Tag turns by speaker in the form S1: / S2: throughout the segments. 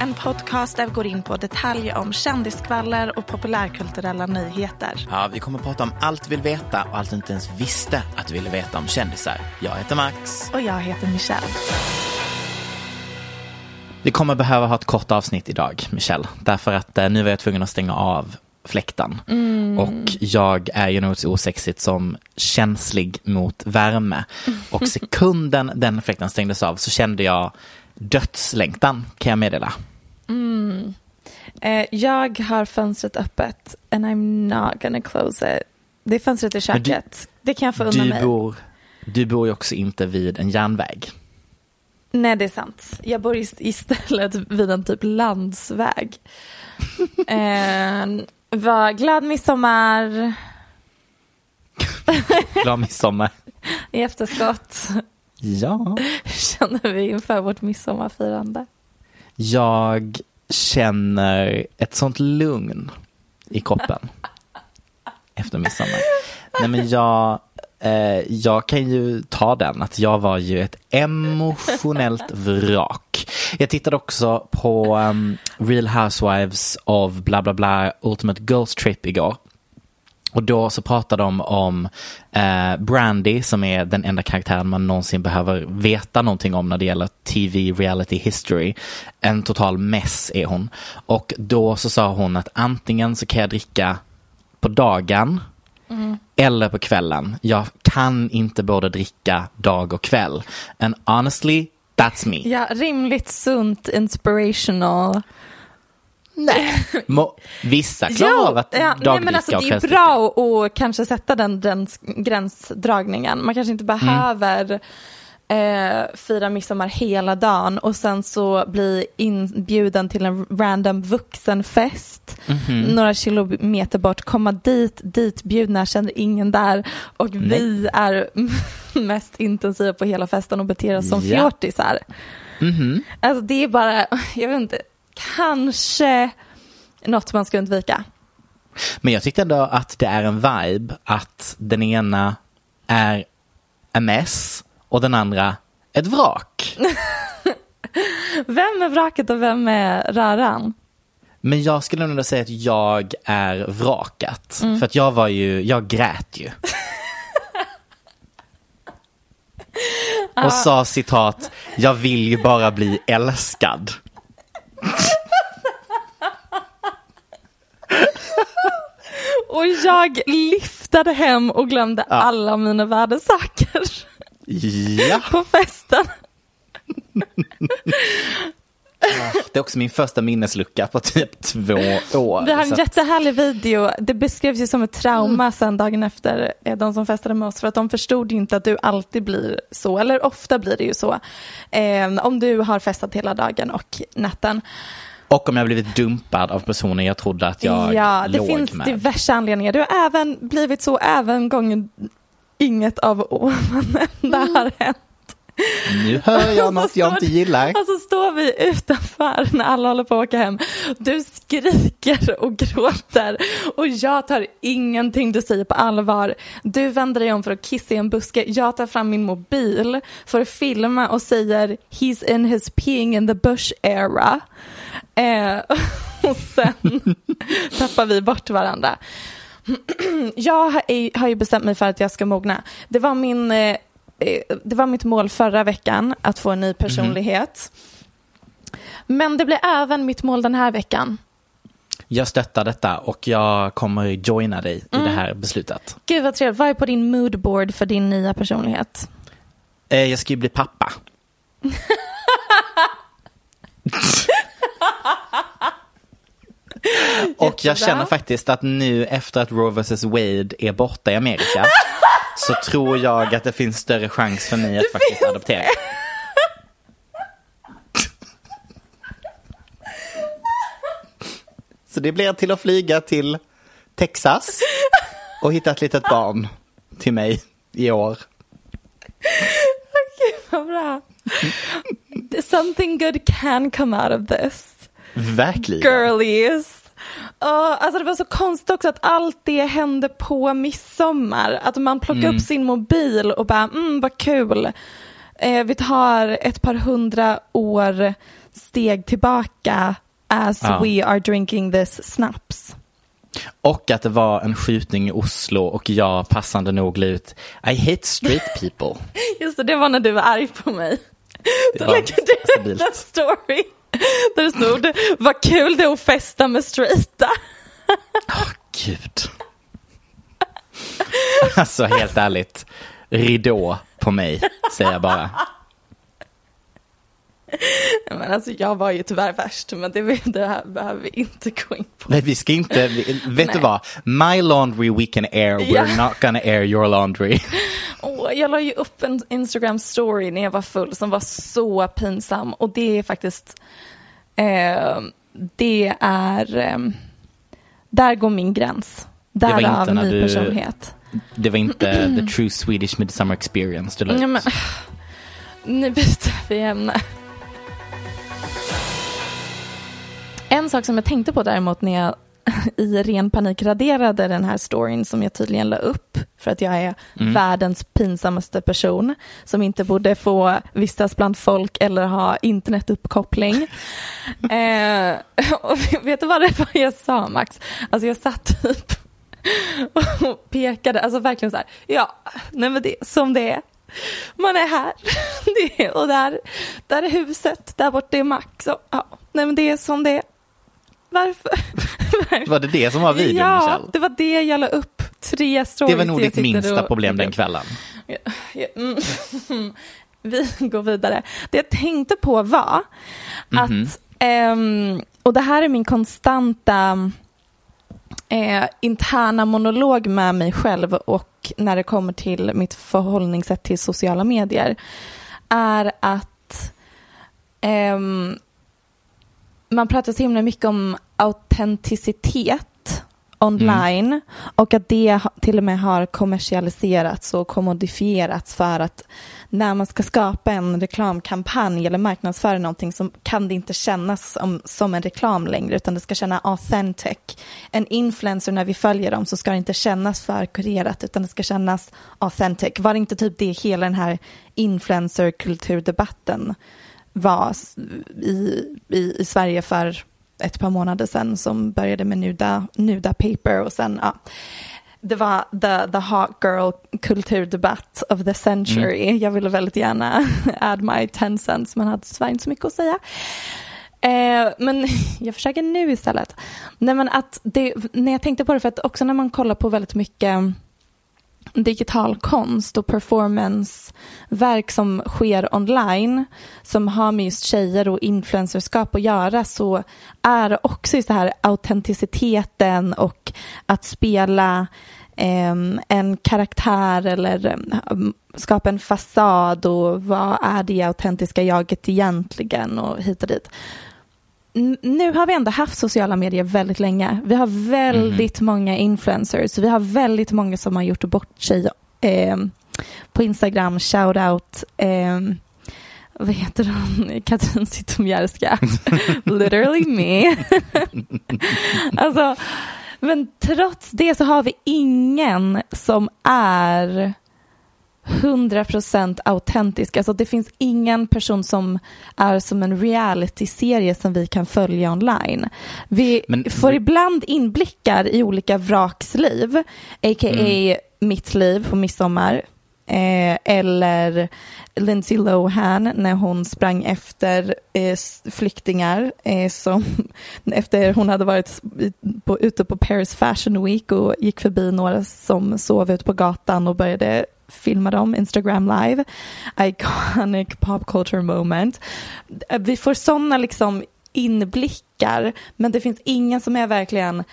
S1: En podcast där vi går in på detaljer om kändiskvaller och populärkulturella nyheter.
S2: Ja, vi kommer att prata om allt vi vill veta och allt du inte ens visste att du ville veta om kändisar. Jag heter Max.
S1: Och jag heter Michelle.
S2: Vi kommer behöva ha ett kort avsnitt idag, Michelle. Därför att eh, nu var jag tvungen att stänga av fläkten. Och jag är ju något så osexigt som känslig mot värme. Och sekunden den fläkten stängdes av så kände jag dödslängtan, kan jag meddela.
S1: Eh, jag har fönstret öppet and I'm not gonna close it. Det är fönstret i
S2: Men du-
S1: köket. det kan jag få unna
S2: Du
S1: mig.
S2: bor, du bor ju också inte vid en järnväg.
S1: Nej, det är sant. Jag bor ist- istället vid en typ landsväg. eh, var glad midsommar
S2: Glad midsommar.
S1: i efterskott.
S2: Ja.
S1: Känner vi inför vårt midsommarfirande.
S2: Jag känner ett sånt lugn i kroppen efter midsommar. Nej men jag, eh, jag kan ju ta den att jag var ju ett emotionellt vrak. Jag tittade också på um, Real Housewives of bla bla bla Ultimate Girls Trip igår. Och då så pratar de om eh, Brandy som är den enda karaktären man någonsin behöver veta någonting om när det gäller TV reality history. En total mess är hon. Och då så sa hon att antingen så kan jag dricka på dagen eller på kvällen. Jag kan inte både dricka dag och kväll. And honestly, that's me.
S1: Ja, rimligt sunt, inspirational.
S2: Må, vissa klarar av att
S1: ja, nej,
S2: dagdricka
S1: men alltså,
S2: och
S1: det är bra att kanske sätta den, den gränsdragningen. Man kanske inte behöver eh, fira midsommar hela dagen och sen så bli inbjuden till en random vuxenfest några kilometer bort, komma dit, ditbjudna, känner ingen där. Och vi är mest intensiva på hela festen och beter oss som
S2: Ja.
S1: fjortisar. Alltså det är bara, jag vet inte, kanske något man ska undvika.
S2: Men jag tyckte ändå att det är en vibe att den ena är en mess och den andra ett vrak.
S1: Vem är vraket och vem är röran?
S2: Men jag skulle nog säga att jag är vrakat. För att jag var ju, jag grät ju. Och sa citat, jag vill ju bara bli älskad.
S1: Och jag liftade hem och glömde alla mina värdesaker.
S2: Ja,
S1: på festen.
S2: Det är också min första minneslucka på typ två år.
S1: Vi har en
S2: att-
S1: jättehärlig video. Det beskrevs ju som ett trauma sen dagen efter, eh, de som festade med oss, för att de förstod inte att du alltid blir så, eller ofta blir det ju så, eh, om du har festat hela dagen och natten.
S2: Och om jag blivit dumpad av personer jag trodde att jag
S1: ja, det
S2: låg
S1: finns
S2: med.
S1: diverse anledningar. Du har även blivit så även gången inget av ovannämnda har hänt.
S2: Nu hör jag något jag inte gillar.
S1: Och så står vi utanför när alla håller på att åka hem. Du skriker och gråter och jag tar ingenting du säger på allvar. Du vänder dig om för att kissa i en buske. Jag tar fram min mobil för att filma och säger he's in his peeing in the bush era. Eh, och sen tappar vi bort varandra. Jag har ju- bestämt mig för att jag ska mogna. Det var, min, eh, det var mitt mål förra veckan att få en ny personlighet. Men det blir även mitt mål den här veckan.
S2: Jag stöttar detta och jag kommer joina dig i det här beslutet.
S1: Gud vad trevligt. Vad är på din moodboard för din nya personlighet?
S2: Eh, Jag ska ju bli pappa. och jag känner faktiskt att nu efter att Roe vs Wade är borta i Amerika så tror jag att det finns större chans för mig att faktiskt adoptera. Så det blir till att flyga till Texas och hitta ett litet barn till mig i år.
S1: Vad bra. Something good can come out of this.
S2: Verkligen.
S1: Girlies. Ja, alltså det var så konstigt också att allt det hände på midsommar. Att man plockar upp sin mobil och bara, mm vad kul. Eh, vi tar ett par hundra år steg tillbaka as
S2: Ja.
S1: we are drinking this snaps.
S2: Och att det var en skjutning i Oslo och jag passande nog la ut I hate straight people.
S1: Just det, det var när du var arg på mig.
S2: Det
S1: Då lägger du ut en story där det stod, vad kul det är att festa med straighta.
S2: Gud. Alltså helt ärligt, ridå på mig, säger jag bara.
S1: Men alltså jag var ju tyvärr värst, men det, det här behöver vi inte gå in på.
S2: Nej, vi ska inte, vi- vet du vad? My laundry we can air, we're
S1: Ja.
S2: not gonna air your laundry.
S1: Åh, jag la ju upp en Instagram story när jag var full som var så pinsam och det är faktiskt, eh, det är, eh, där går min gräns. Därav ny
S2: du-
S1: personlighet.
S2: Det var inte the true Swedish midsummer experience du la ut.
S1: Men, nu byter vi ämne. En sak som jag tänkte på däremot när jag i ren panik raderade den här storyn som jag tydligen la upp för att jag är världens pinsammaste person som inte borde få vistas bland folk eller ha internetuppkoppling. eh, vet du vad det var jag sa Max? Alltså jag satt typ och pekade, alltså verkligen så här, ja, nej men det som det är. Man är här, det och där, där är huset, där borta är Max, och, ja, nej men det är som det är. Varför?
S2: Var det det som var videon,
S1: ja,
S2: Michelle?
S1: det var det jag la upp, tre stories.
S2: Det var nog ditt minsta
S1: och-
S2: problem den kvällen.
S1: Ja, ja, mm. Vi går vidare. Det jag tänkte på var att, ehm, och det här är min konstanta eh, interna monolog med mig själv och när det kommer till mitt förhållningssätt till sociala medier, är att ehm, man pratar så himla mycket om autenticitet online och att det till och med har kommersialiserats och kommodifierats för att när man ska skapa en reklamkampanj eller marknadsföra någonting så kan det inte kännas som, som en reklam längre utan det ska känna authentic. En influencer när vi följer dem så ska det inte kännas för kurerat utan det ska kännas authentic. Var det inte typ det hela den här influencerkulturdebatten var i, i, i Sverige för ett par månader sedan som började med nuda, nuda paper och sen ja, det var the, the hot girl kulturdebatt of the century. Jag ville väldigt gärna add my ten cents men hade tyvärr inte så mycket att säga. Eh, men jag försöker nu istället. Nej, men att det, när jag tänkte på det, för att också när man kollar på väldigt mycket digital konst och performanceverk som sker online som har med just tjejer och influencerskap att göra så är det också just det här autenticiteten och att spela eh, en karaktär eller ehm, skapa en fasad och vad är det autentiska jaget egentligen och hit och dit. Nu har vi ändå haft sociala medier väldigt länge. Vi har väldigt många influencers. Vi har väldigt många som har gjort bort sig eh, på Instagram, shoutout, eh, vad heter hon, Katrin Zytomierska, literally me. alltså, men trots det så har vi ingen som är 100% autentisk. Alltså det finns ingen person som är som en reality-serie som vi kan följa online. Vi
S2: Men-
S1: får ibland inblickar i olika vraksliv, a.k.a.
S2: Mm.
S1: mitt liv på midsommar. Eh, eller Lindsay Lohan när hon sprang efter eh, flyktingar eh, som efter hon hade varit på, ute på Paris Fashion Week och gick förbi några som sov ute på gatan och började filma dem Instagram live. Iconic pop culture moment. Vi får sådana liksom inblickar men det finns ingen som är verkligen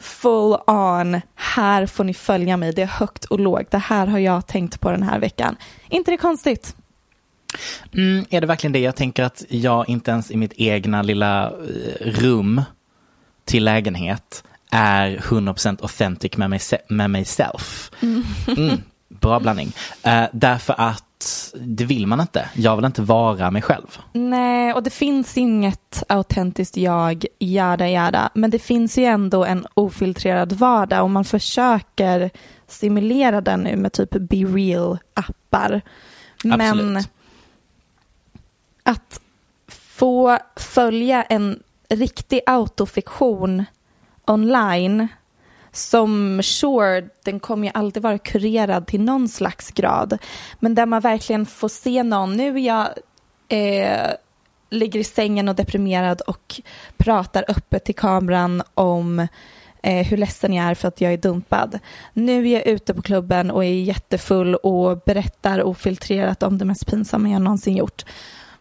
S1: full on, här får ni följa mig, det är högt och lågt, det här har jag tänkt på den här veckan. inte det konstigt?
S2: Mm, är det verkligen det? Jag tänker att jag inte ens i mitt egna lilla eh, rum till lägenhet är 100% authentic med mig, med mig self. Mm, bra blandning. Eh, därför att det vill man inte. Jag vill inte vara mig själv.
S1: Nej, och det finns inget autentiskt jag, jada jada, men det finns ju ändå en ofiltrerad vardag och man försöker simulera den nu med typ Be Real-appar. Men
S2: Absolut.
S1: att få följa en riktig autofiktion online som sure, den kommer ju alltid vara kurerad till någon slags grad. Men där man verkligen får se någon, nu är jag eh, ligger i sängen och deprimerad och pratar öppet till kameran om eh, hur ledsen jag är för att jag är dumpad. Nu är jag ute på klubben och är jättefull och berättar ofiltrerat om det mest pinsamma jag någonsin gjort.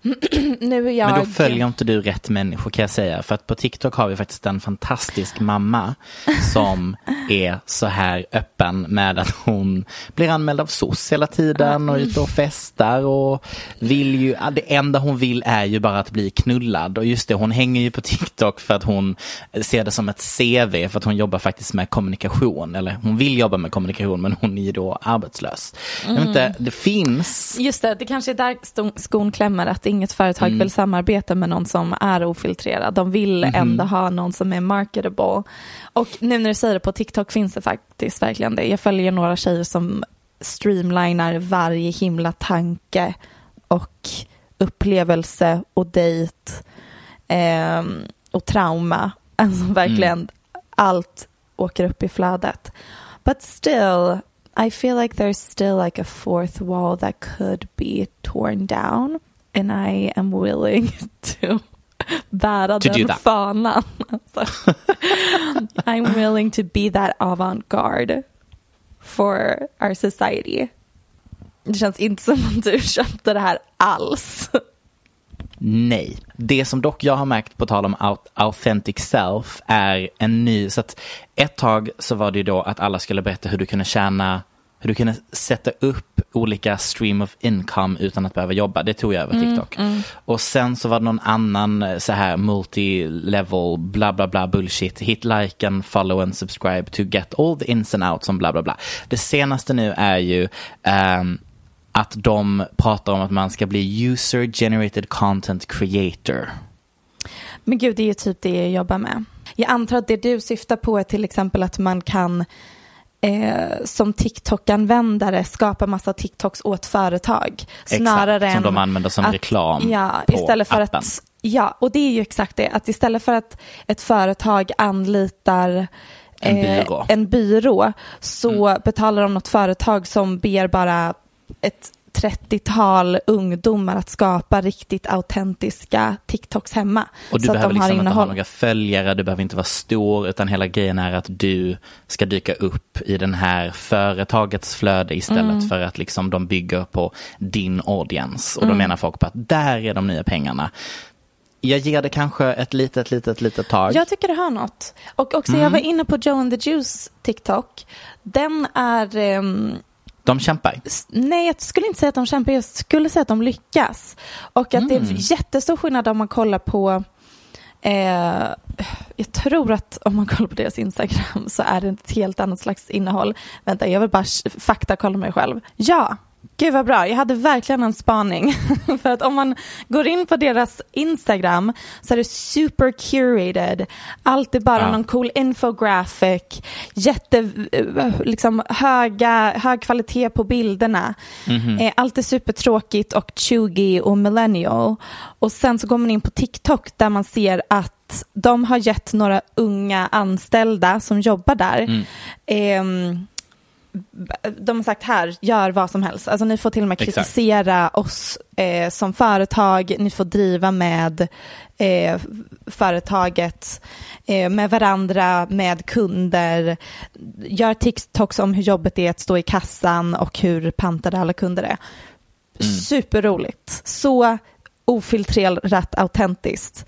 S1: nu jag...
S2: Men då följer inte du rätt människor kan jag säga. För att på TikTok har vi faktiskt en fantastisk mamma som är så här öppen med att hon blir anmäld av SOS hela tiden och är ute och festar och vill ju, det enda hon vill är ju bara att bli knullad. Och just det, hon hänger ju på TikTok för att hon ser det som ett CV för att hon jobbar faktiskt med kommunikation. Eller hon vill jobba med kommunikation men hon är ju då arbetslös. Jag vet inte, det finns
S1: Just det, det kanske är där skon klämmer, att inget företag
S2: Mm.
S1: vill samarbeta med någon som är ofiltrerad. De vill
S2: Mhm.
S1: ändå ha någon som är marketable. Och nu när du säger det, på TikTok finns det faktiskt verkligen det. Jag följer några tjejer som streamlinar varje himla tanke och upplevelse och dejt ehm, och trauma. Alltså verkligen allt åker upp i flödet. But still, I feel like there's still like a fourth wall that could be torn down. And I am willing to bära
S2: To
S1: den fanan. Alltså, I'm willing to be that avant-garde for our society. Det känns inte som att du köpte det här alls.
S2: Nej. Det som dock jag har märkt på tal om au- authentic self är en ny, så att ett tag så var det ju då att alla skulle berätta hur du kunde tjäna, hur du kunde sätta upp olika stream of income utan att behöva jobba. Det tog jag över TikTok. Och sen så var det någon annan eh, så här multi-level bla bla bla bullshit. Hit like and follow and subscribe to get all the ins and outs om bla bla bla. Det senaste nu är ju ehm, att de pratar om att man ska bli user generated content creator.
S1: Men gud, det är ju typ det jag jobbar med. Jag antar att det du syftar på är till exempel att man kan eh, som TikTok-användare skapa massa TikToks åt företag. Snarare
S2: Exakt, som
S1: än
S2: de använder som
S1: att-
S2: reklam
S1: ja,
S2: på
S1: istället för
S2: appen.
S1: Att, ja, och det är ju exakt det. Att istället för att ett företag anlitar
S2: En
S1: eh,
S2: byrå. Mm.
S1: en byrå så betalar de något företag som ber bara ett 30-tal ungdomar att skapa riktigt autentiska TikToks hemma.
S2: Och du
S1: så att
S2: behöver
S1: de har
S2: liksom inte ha några följare, du behöver inte vara stor, utan hela grejen är att du ska dyka upp i den här företagets flöde istället
S1: Mm.
S2: för att liksom de bygger på din audience. Och
S1: Mm.
S2: då menar folk på att där är de nya pengarna. Jag ger det kanske ett litet, litet, litet tag.
S1: Jag tycker det har något. Och också
S2: Mm.
S1: jag var inne på Joe and the Juice TikTok. Den är, ehm,
S2: De kämpar.
S1: nej jag skulle inte säga att de kämpar, jag skulle säga att de lyckas. Och att det
S2: Mm.
S1: är jättestor skillnad om man kollar på Eh, jag tror att om man kollar på deras Instagram så är det ett helt annat slags innehåll. Vänta, jag vill bara fakta kolla mig själv. Ja, Gud vad bra, jag hade verkligen en spaning. För att om man går in på deras Instagram så är det super curated. Allt är bara
S2: Ja.
S1: någon cool infographic, jätte, liksom höga, hög kvalitet på bilderna. Eh, Allt är supertråkigt och chuggy och millennial. Och sen så går man in på TikTok där man ser att de har gett några unga anställda som jobbar där ehm, de har sagt här, gör vad som helst. Alltså ni får till och med
S2: Exakt.
S1: kritisera oss eh, som företag, ni får driva med eh, företaget, eh, med varandra, med kunder. Gör TikToks om hur jobbet är att stå i kassan och hur pantade alla kunder är. Superroligt. Så ofiltrerat autentiskt.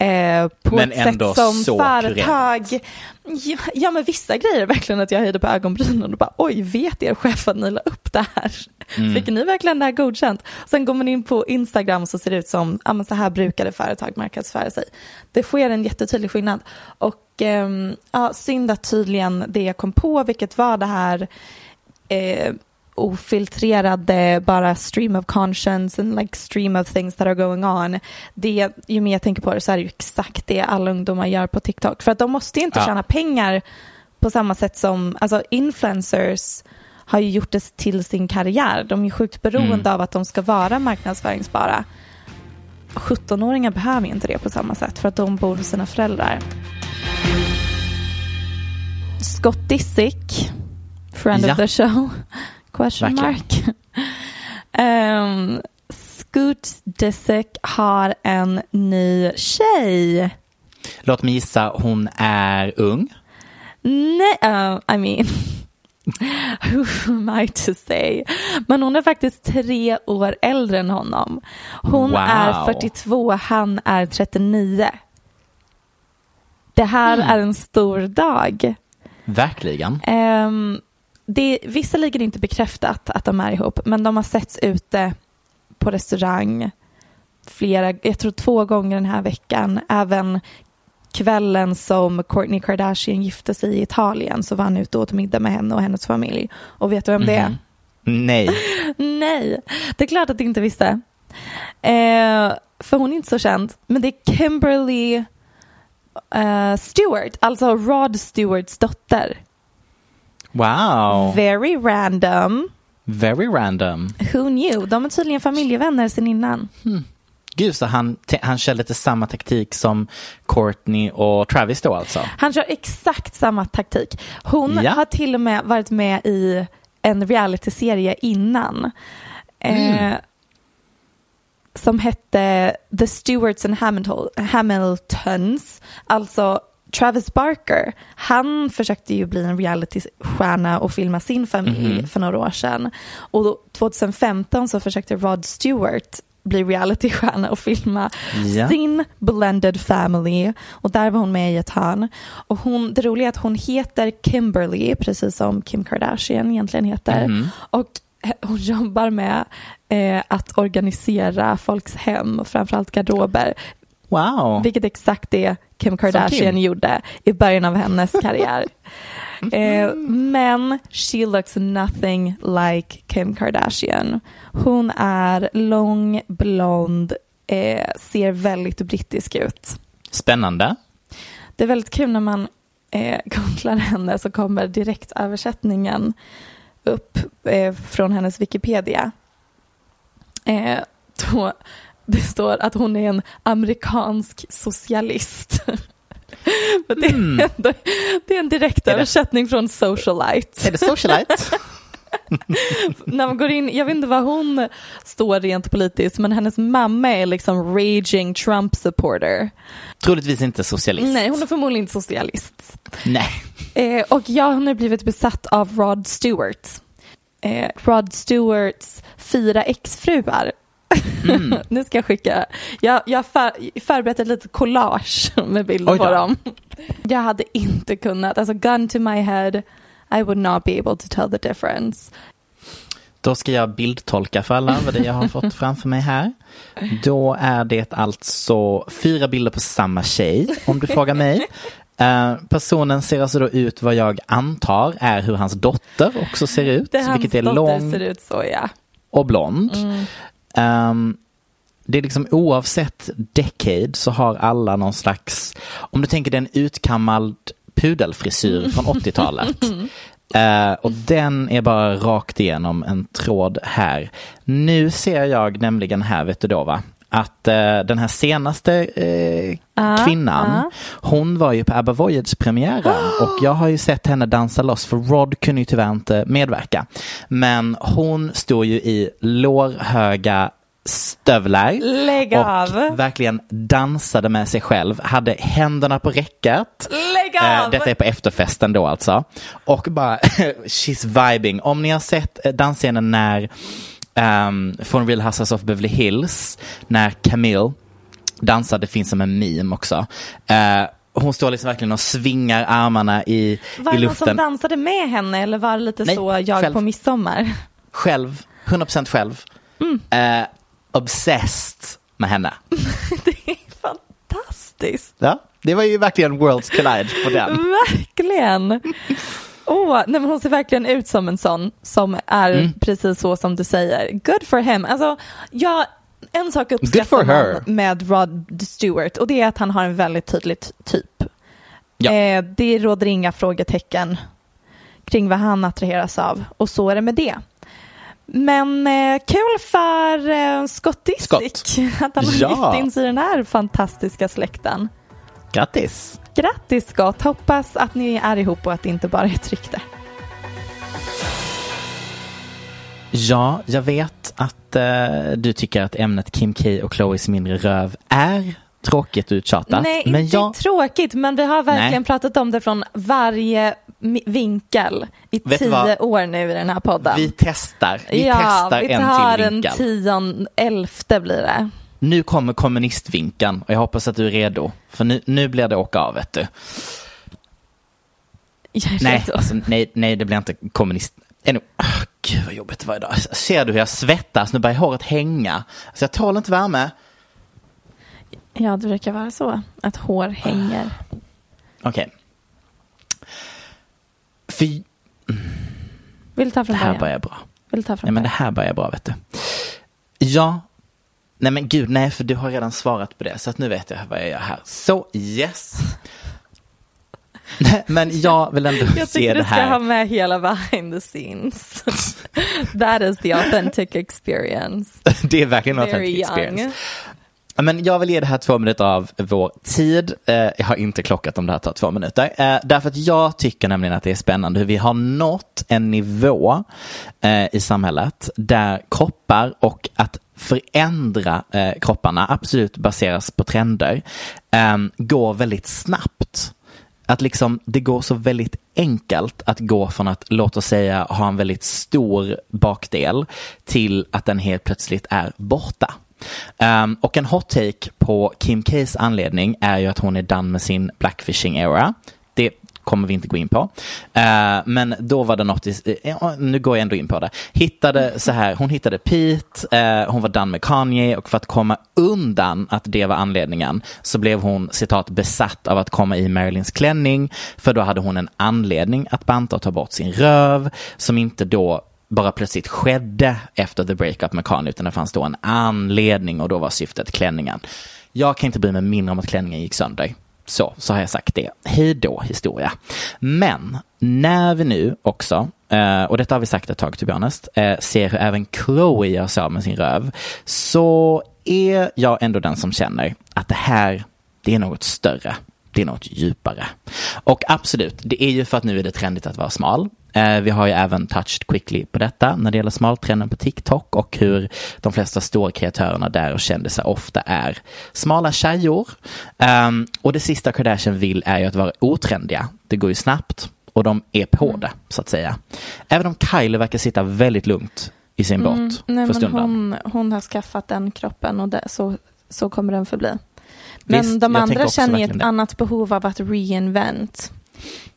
S1: Eh, på
S2: Men
S1: ett sätt som företag Ja, ja, men vissa grejer verkligen att jag höjde på ögonbrynen och bara oj, vet er chef att ni la upp det här? Fick ni verkligen det här godkänt? Sen går man in på Instagram så ser det ut som, ja men så här brukade företag marknadsföra sig. Det sker en jättetydlig skillnad. Och ehm, ja, synd att tydligen det jag kom på, vilket var det här eh, ofiltrerade bara stream of conscience and like stream of things that are going on. Det, ju mer jag tänker på det så är det ju exakt det alla ungdomar gör på TikTok. För att de måste ju inte
S2: Ja.
S1: tjäna pengar på samma sätt som, alltså influencers har ju gjort det till sin karriär. De är ju sjukt beroende
S2: Mm.
S1: av att de ska vara marknadsföringsbara. 17-åringar behöver ju inte det på samma sätt för att de bor hos sina föräldrar. Scott Disick, friend
S2: Ja.
S1: of the show, question mark. um, Scoot Disick har en ny tjej.
S2: Låt mig gissa, hon är ung.
S1: Nej, uh, I mean, who am I to say? Men hon är faktiskt tre år äldre än honom. Hon
S2: Wow.
S1: är 42, han är 39. Det här
S2: Hmm.
S1: är en stor dag.
S2: Verkligen.
S1: Um, det är visserligen inte bekräftat att de är ihop, men de har setts ute på restaurang flera, jag tror två gånger den här veckan. Även kvällen som Kourtney Kardashian gifte sig i Italien så var han ute och åt middag med henne och hennes familj. Och vet du vem det är?
S2: Nej.
S1: Nej, det är klart att du inte visste. Eh, för hon är inte så känd. Men det är Kimberly eh, Stewart, alltså Rod Stewarts dotter.
S2: Wow.
S1: Very random.
S2: Very random.
S1: Who knew? De är tydligen familjevänner sen innan.
S2: Gud, så han, han kör lite samma taktik som Courtney och Travis då alltså?
S1: Han kör exakt samma taktik. Hon
S2: Ja.
S1: har till och med varit med i en realityserie innan. Eh, som hette The Stewarts and Hamilton, Hamiltons. Alltså Travis Barker, han försökte ju bli en realitystjärna och filma sin familj för några år sedan. Och då, 2015 så försökte Rod Stewart bli realitystjärna och filma
S2: Ja.
S1: sin blended family. Och där var hon med i ett hörn. Och hon, det roliga är att hon heter Kimberly, precis som Kim Kardashian egentligen heter. Och eh, hon jobbar med eh, att organisera folks hem, framförallt garderober.
S2: Wow.
S1: Vilket är exakt det Kim Kardashian
S2: Kim.
S1: gjorde i början av hennes karriär. eh, men she looks nothing like Kim Kardashian. Hon är lång, blond, eh, ser väldigt brittisk ut.
S2: Spännande.
S1: Det är väldigt kul när man eh, googlar henne så kommer direktöversättningen upp eh, från hennes Wikipedia. Eh, då, det står att hon är en amerikansk socialist. Det, är ändå, det är en direktöversättning från Socialite.
S2: Är det socialite?
S1: När man går in, jag vet inte vad hon står rent politiskt, men hennes mamma är liksom raging Trump supporter.
S2: Troligtvis inte socialist.
S1: Nej, hon är förmodligen inte socialist.
S2: Nej.
S1: Eh, och jag har nu blivit besatt av Rod Stewart. Eh, Rod Stewarts fyra exfruar. nu ska jag skicka. Jag, jag för, förberett ett litet collage med bilder på dem. Jag hade inte kunnat, alltså gun to my head, I would not be able to tell the difference.
S2: Då ska jag bildtolka för alla vad det jag har fått framför mig här. Då är det alltså fyra bilder på samma tjej, om du frågar mig. Eh, personen ser alltså då ut vad jag antar är hur hans dotter också ser ut.
S1: Det
S2: vilket är lång
S1: ser ut så ja.
S2: och blond. Ehm, det är liksom oavsett decade så har alla någon slags, om du tänker den utkammad pudelfrisyr från 80-talet. Eh, och den är bara rakt igenom en tråd här. Nu ser jag nämligen här, vet du då va? Att eh, den här senaste eh,
S1: Ah,
S2: kvinnan,
S1: ah.
S2: hon var ju på Abba Voyage-premiären och jag har ju sett henne dansa loss för Rod kunde ju tyvärr inte medverka. Men hon står ju i lårhöga stövlar
S1: Lägg
S2: och
S1: av.
S2: verkligen dansade med sig själv, hade händerna på räcket.
S1: Lägg
S2: Eh,
S1: av!
S2: detta är på efterfesten då alltså. Och bara, she's vibing. Om ni har sett eh, dansscenen när, ehm, från Real Housewives of Beverly Hills, när Camille dansar, det finns som en meme också. Eh, hon står liksom verkligen och svingar armarna i,
S1: Var
S2: i
S1: det någon som
S2: luften.
S1: dansade med henne eller var det lite
S2: Nej,
S1: så jag
S2: själv.
S1: på midsommar?
S2: Själv, 100% själv.
S1: Mm.
S2: Eh, obsessed med henne.
S1: Det är fantastiskt.
S2: Ja, det var ju verkligen Worlds Collide på den.
S1: Verkligen. Åh, nej men hon ser verkligen ut som en sån som är
S2: Mm.
S1: precis så som du säger. Good for him. Alltså, jag, en sak uppskattar man med Rod Stewart och det är att han har en väldigt tydlig typ.
S2: Ja.
S1: Eh, det råder inga frågetecken kring vad han attraheras av och så är det med det. Men eh, kul för eh, Scott Disick
S2: Scott.
S1: att han har
S2: Ja.
S1: gift in sig i den här fantastiska släkten.
S2: Grattis!
S1: Grattis Scott, hoppas att ni är ihop och att det inte bara är ett rykte.
S2: Ja, jag vet att eh, du tycker att ämnet Kim K och Chloes mindre röv är tråkigt och uttjatat.
S1: Nej,
S2: men
S1: inte
S2: jag,
S1: tråkigt, men vi har verkligen
S2: Nej.
S1: pratat om det från varje vinkel i
S2: Vet
S1: tio år nu i den här podden.
S2: vi testar. Vi
S1: ja,
S2: testar
S1: vi
S2: en
S1: tar
S2: till
S1: en
S2: vinkel.
S1: tion, elfte blir det.
S2: Nu kommer kommunistvinkeln och jag hoppas att du är redo. För nu, nu blir det åka av, vet du.
S1: Jag
S2: Nej, alltså, nej, nej, det blir inte kommunist. Ännu. Oh, gud vad jobbigt det var idag. Ser du hur jag svettas? Nu börjar håret hänga. Alltså, jag tål inte värme.
S1: Ja, det brukar vara så att hår hänger.
S2: Okej. För
S1: Vill du ta
S2: det
S1: från
S2: här
S1: början?
S2: börjar bra.
S1: Vill du ta
S2: Nej
S1: från
S2: men det
S1: början?
S2: här börjar bra vet du. Ja. Nej men gud, nej för du har redan svarat på det så att nu vet jag vad jag gör här. Så yes. Nej, men jag vill ändå
S1: Jag
S2: se
S1: tycker
S2: det
S1: du ska ha
S2: här.
S1: med hela behind the scenes. That is the authentic experience.
S2: Det är verkligen en authentic experience. Men jag vill ge det här två minuter av vår tid. Eh, jag har inte klockat om det här tar två minuter. Eh, därför att jag tycker nämligen att det är spännande hur vi har nått en nivå eh, i samhället där kroppar och att förändra eh, kropparna absolut baseras på trender eh, går väldigt snabbt. Att liksom det går så väldigt enkelt att gå från att, låt oss säga, ha en väldigt stor bakdel till att den helt plötsligt är borta. Um, och en hot take på Kim Ks anledning är ju att hon är done med sin blackfishing era. Kommer vi inte gå in på. Eh, men då var det något, i, eh, eh, nu går jag ändå in på det. Hittade så här, hon hittade Pete, hon var done med Kanye och för att komma undan att det var anledningen så blev hon citat besatt av att komma i Marilyns klänning för då hade hon en anledning att banta och ta bort sin röv som inte då bara plötsligt skedde efter the breakup med Kanye utan det fanns då en anledning och då var syftet klänningen. Jag kan inte bry mig mindre om att klänningen gick sönder. Så, så har jag sagt det. Hej då historia. Men när vi nu också, eh, och detta har vi sagt ett tag to be honest, eh, ser hur även Chloe gör sig av med sin röv, så är jag ändå den som känner att det här, det är något större. Det är något djupare. Och absolut, det är ju för att nu är det trendigt att vara smal. Eh, vi har ju även touched quickly på detta när det gäller smaltrenden på TikTok och hur de flesta stora kreatörerna där och kändisar ofta är smala tjejor. Ehm, och det sista Kardashian vill är ju att vara otrendiga. Det går ju snabbt och de är på det så att säga. Även om Kylie verkar sitta väldigt lugnt i sin båt
S1: Mm, nej,
S2: för stunden.
S1: hon, hon har skaffat den kroppen och det, så, så kommer den förbli. Men
S2: Visst,
S1: de andra känner ett
S2: det.
S1: annat behov av att reinvent.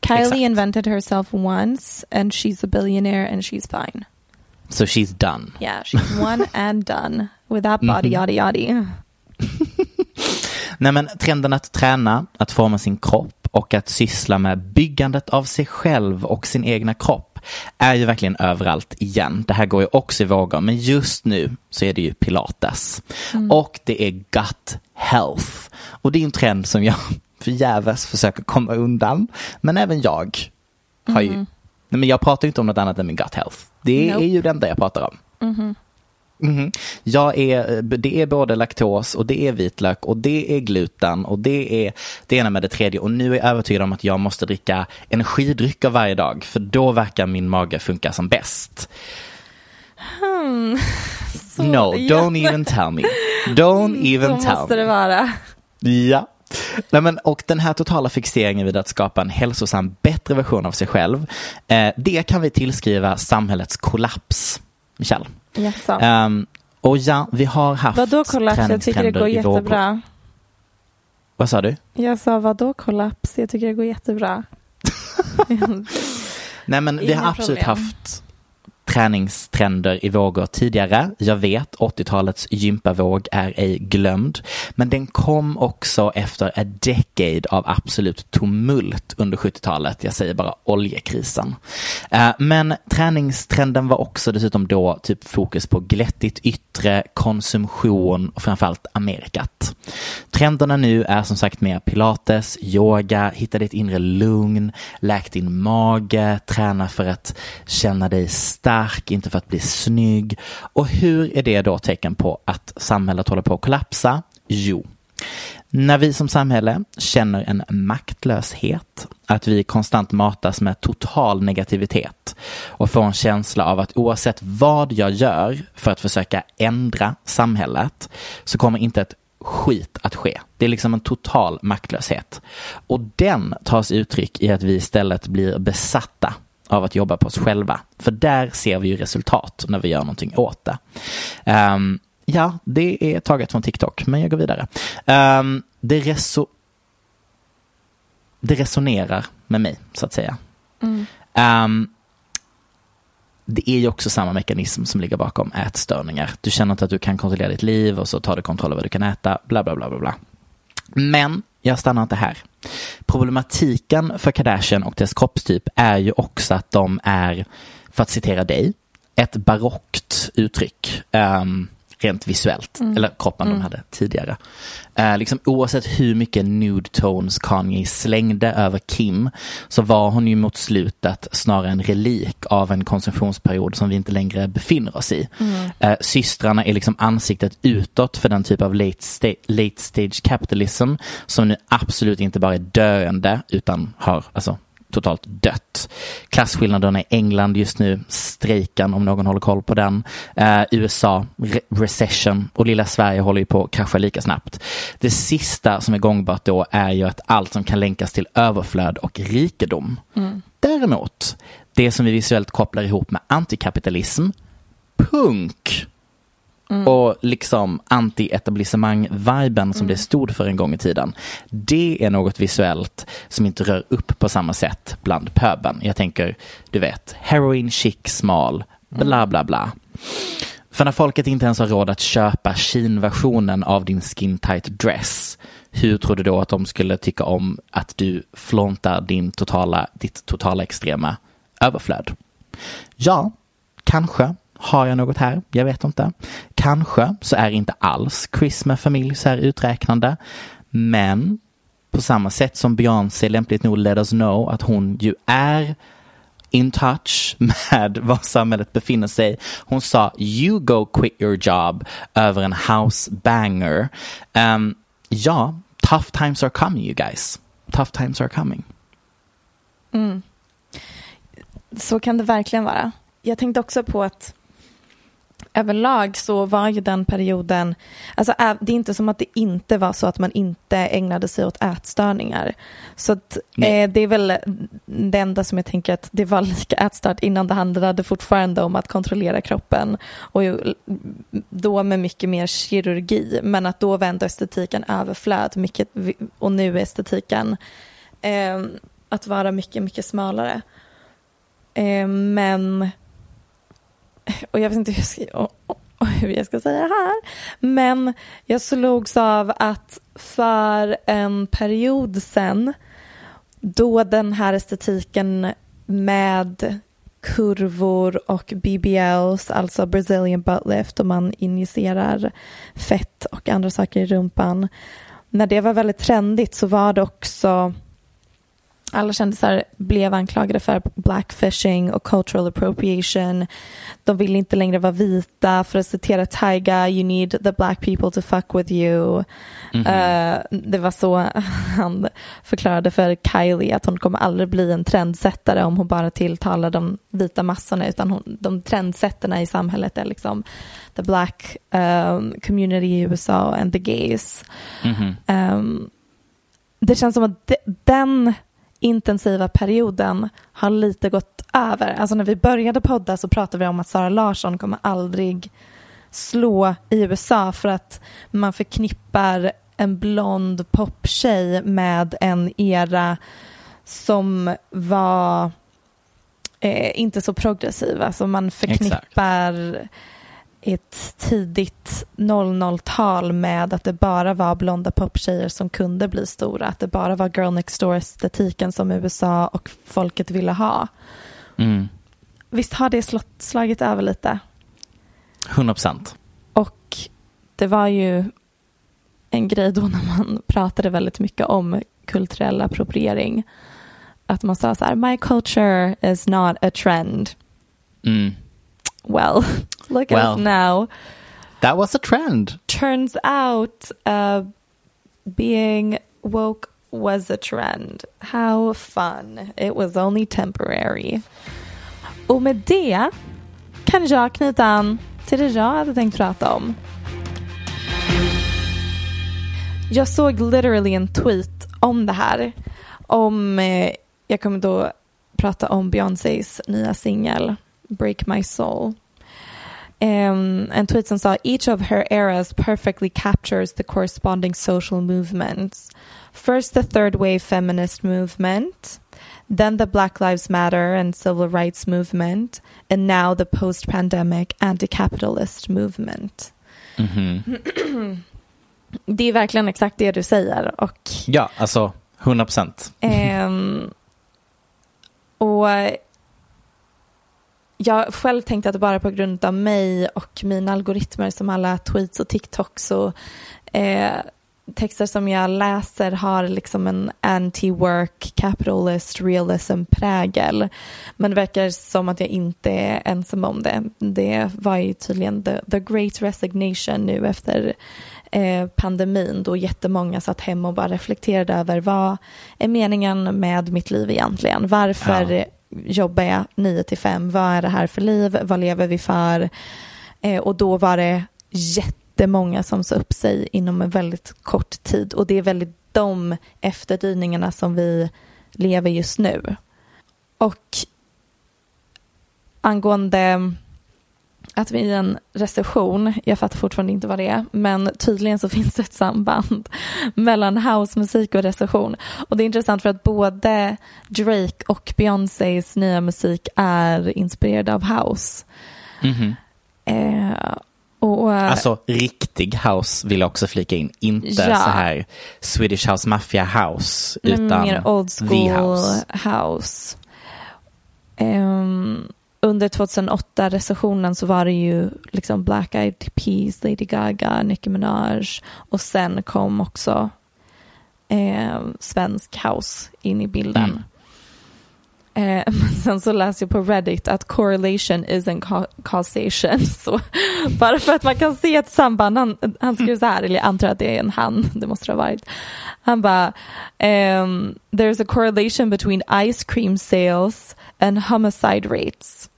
S1: Kylie
S2: Exakt.
S1: invented herself once and she's a billionaire and she's fine.
S2: so she's done.
S1: Yeah, she's one and done with that body,
S2: Mhm.
S1: yada yada.
S2: Nej men trenden att träna, att forma sin kropp och att syssla med byggandet av sig själv och sin egna kropp är ju verkligen överallt igen. Det här går ju också i vågor, men just nu så är det ju pilates. Och det är gut health. Och det är en trend som jag förgäves försöker komma undan. Men även jag har ju, nej men jag pratar ju inte om något annat än min gut health. Det
S1: Nope.
S2: är ju det enda jag pratar om. Mhm. Jag är, det är både laktos och det är vitlök och det är gluten och det är det ena med det tredje och nu är jag övertygad om att jag måste dricka energidrycker varje dag för då verkar min mage funka som bäst.
S1: Så,
S2: no,
S1: ja,
S2: don't even tell me. Don't even
S1: Så
S2: tell
S1: måste det
S2: me.
S1: vara.
S2: Ja. Nej, men, och den här totala fixeringen vid att skapa en hälsosam, bättre version av sig själv, eh, det kan vi tillskriva samhällets kollaps. Michelle. Ehm, och ja, vi har haft
S1: Vadå kollaps? Jag tycker det går jättebra.
S2: Vad sa du?
S1: Jag sa vadå kollaps? Jag tycker det går jättebra.
S2: Nej men vi
S1: Inga
S2: har absolut
S1: problem.
S2: haft träningstrender i vågor tidigare. Jag vet 80-talets gympavåg är ej glömd. Men den kom också efter a decade av absolut tumult under 70-talet. Jag säger bara oljekrisen. Eh, men träningstrenden var också dessutom då typ fokus på glättigt yttre, konsumtion och framförallt Amerikat. Trenderna nu är som sagt mer pilates, yoga, hitta ditt inre lugn, läk din mage, träna för att känna dig stark, inte för att bli snygg. Och hur är det då tecken på att samhället håller på att kollapsa? Jo, när vi som samhälle känner en maktlöshet, att vi konstant matas med total negativitet och får en känsla av att oavsett vad jag gör för att försöka ändra samhället så kommer inte ett skit att ske. Det är liksom en total maktlöshet. Och den tas uttryck i att vi istället blir besatta av att jobba på oss själva. För där ser vi ju resultat när vi gör någonting åt det. Ehm, ja, det är taget från TikTok, men jag går vidare. Ehm, det, reso- det resonerar med mig, så att säga. Ehm, det är ju också samma mekanism som ligger bakom ätstörningar. Du känner inte att du kan kontrollera ditt liv och så tar du kontroll över vad du kan äta, bla bla bla bla bla. Men jag stannar inte här. Problematiken för Kardashian och dess kroppstyp är ju också att de är, för att citera dig, ett barockt uttryck. Um, rent visuellt, eller kroppen de hade tidigare. Eh, liksom, oavsett hur mycket nude tones Kanye slängde över Kim så var hon ju mot slutet snarare en relik av en konsumtionsperiod som vi inte längre befinner oss i. Eh, systrarna är liksom ansiktet utåt för den typ av late, sta- late stage capitalism som nu absolut inte bara är döende utan har alltså totalt dött. Klasskillnaderna i England just nu, strejken om någon håller koll på den. Eh, USA, re- recession och lilla Sverige håller ju på att krascha lika snabbt. Det sista som är gångbart då är ju att allt som kan länkas till överflöd och rikedom. Däremot, det som vi visuellt kopplar ihop med antikapitalism, punk och liksom anti-etablissemang-viben som det stod för en gång i tiden. Det är något visuellt som inte rör upp på samma sätt bland pöben. Jag tänker, du vet, heroin chic smal, bla bla bla. För när folket inte ens har råd att köpa Shein-versionen av din skin tight dress, hur tror du då att de skulle tycka om att du flontar din totala, ditt totala extrema överflöd? Ja, kanske har jag något här, jag vet inte. Kanske så är inte alls Chris med familj så här uträknande. Men på samma sätt som Beyoncé lämpligt nog let us know att hon ju är in touch med var samhället befinner sig. Hon sa you go quit your job över en house banger. Um, ja, tough times are coming you guys. Tough times are coming. Mm.
S1: Så kan det verkligen vara. Jag tänkte också på att överlag så var ju den perioden, alltså det är inte som att det inte var så att man inte ägnade sig åt ätstörningar. Så att, eh, det är väl det enda som jag tänker att det var lika ätstört innan det handlade fortfarande om att kontrollera kroppen och ju, då med mycket mer kirurgi men att då var ändå estetiken överflöd mycket, och nu är estetiken eh, att vara mycket, mycket smalare. Eh, men och jag vet inte hur jag ska, och, och, och hur jag ska säga det här, men jag slogs av att för en period sen då den här estetiken med kurvor och BBLs, alltså Brazilian butt lift, och man injicerar fett och andra saker i rumpan. När det var väldigt trendigt så var det också alla kändisar blev anklagade för blackfishing och cultural appropriation. De ville inte längre vara vita. För att citera Tyga, you need the black people to fuck with you. Mm -hmm. uh, det var så han förklarade för Kylie att hon kommer aldrig bli en trendsättare om hon bara tilltalar de vita massorna utan hon, de trendsättarna i samhället är liksom the black um, community i USA and the gays. Mm -hmm. um, det känns som att de, den intensiva perioden har lite gått över. Alltså när vi började podda så pratade vi om att Sara Larsson kommer aldrig slå i USA för att man förknippar en blond poptjej med en era som var eh, inte så progressiv. Alltså man förknippar Exakt ett tidigt 00-tal med att det bara var blonda poptjejer som kunde bli stora. Att det bara var girl next door-estetiken som USA och folket ville ha. Mm. Visst har det slått, slagit över lite?
S2: 100 procent.
S1: Och det var ju en grej då när man pratade väldigt mycket om kulturell appropriering. Att man sa så här, my culture is not a trend. Mm. Well, look well, at us now.
S2: That was a trend.
S1: Turns out uh, being woke was a trend. How fun. It was only temporary. Och med det kan jag knyta an till det jag hade tänkt prata om. Jag såg literally en tweet om det här. Om, eh, jag kommer då prata om Beyoncés nya singel Break My Soul. Um, en tweet som sa each of her eras perfectly captures the corresponding social movements. First the third wave feminist movement, then the Black Lives Matter and civil rights movement, and now the post-pandemic anti-capitalist movement. Mm -hmm. det är verkligen exakt det du säger. Och,
S2: ja, alltså 100 procent. Um,
S1: och jag själv tänkte att det bara på grund av mig och mina algoritmer som alla tweets och TikToks och eh, texter som jag läser har liksom en anti-work, capitalist, realism prägel. Men det verkar som att jag inte är ensam om det. Det var ju tydligen the, the great resignation nu efter eh, pandemin då jättemånga satt hemma och bara reflekterade över vad är meningen med mitt liv egentligen? Varför ja jobbar jag 9 till 5, vad är det här för liv, vad lever vi för? Eh, och då var det jättemånga som sa upp sig inom en väldigt kort tid och det är väldigt de efterdyningarna som vi lever just nu. Och angående att vi i en recession, jag fattar fortfarande inte vad det är, men tydligen så finns det ett samband mellan housemusik och recession. Och det är intressant för att både Drake och Beyoncés nya musik är inspirerad av house. Mm -hmm. eh, och,
S2: alltså riktig house vill jag också flika in, inte ja. så här Swedish House Mafia House, utan mer old school the house.
S1: house. Um, under 2008-recessionen så var det ju liksom Black Eyed Peas, Lady Gaga, Nicki Minaj och sen kom också eh, svensk house in i bilden. Mm. Eh, men sen så läser jag på Reddit att correlation isn't causation. Så bara för att man kan se ett samband, han, han skriver så här, eller jag antar att det är en han, det måste det ha varit. Han bara, um, there's a correlation between ice cream sales and homicide rates.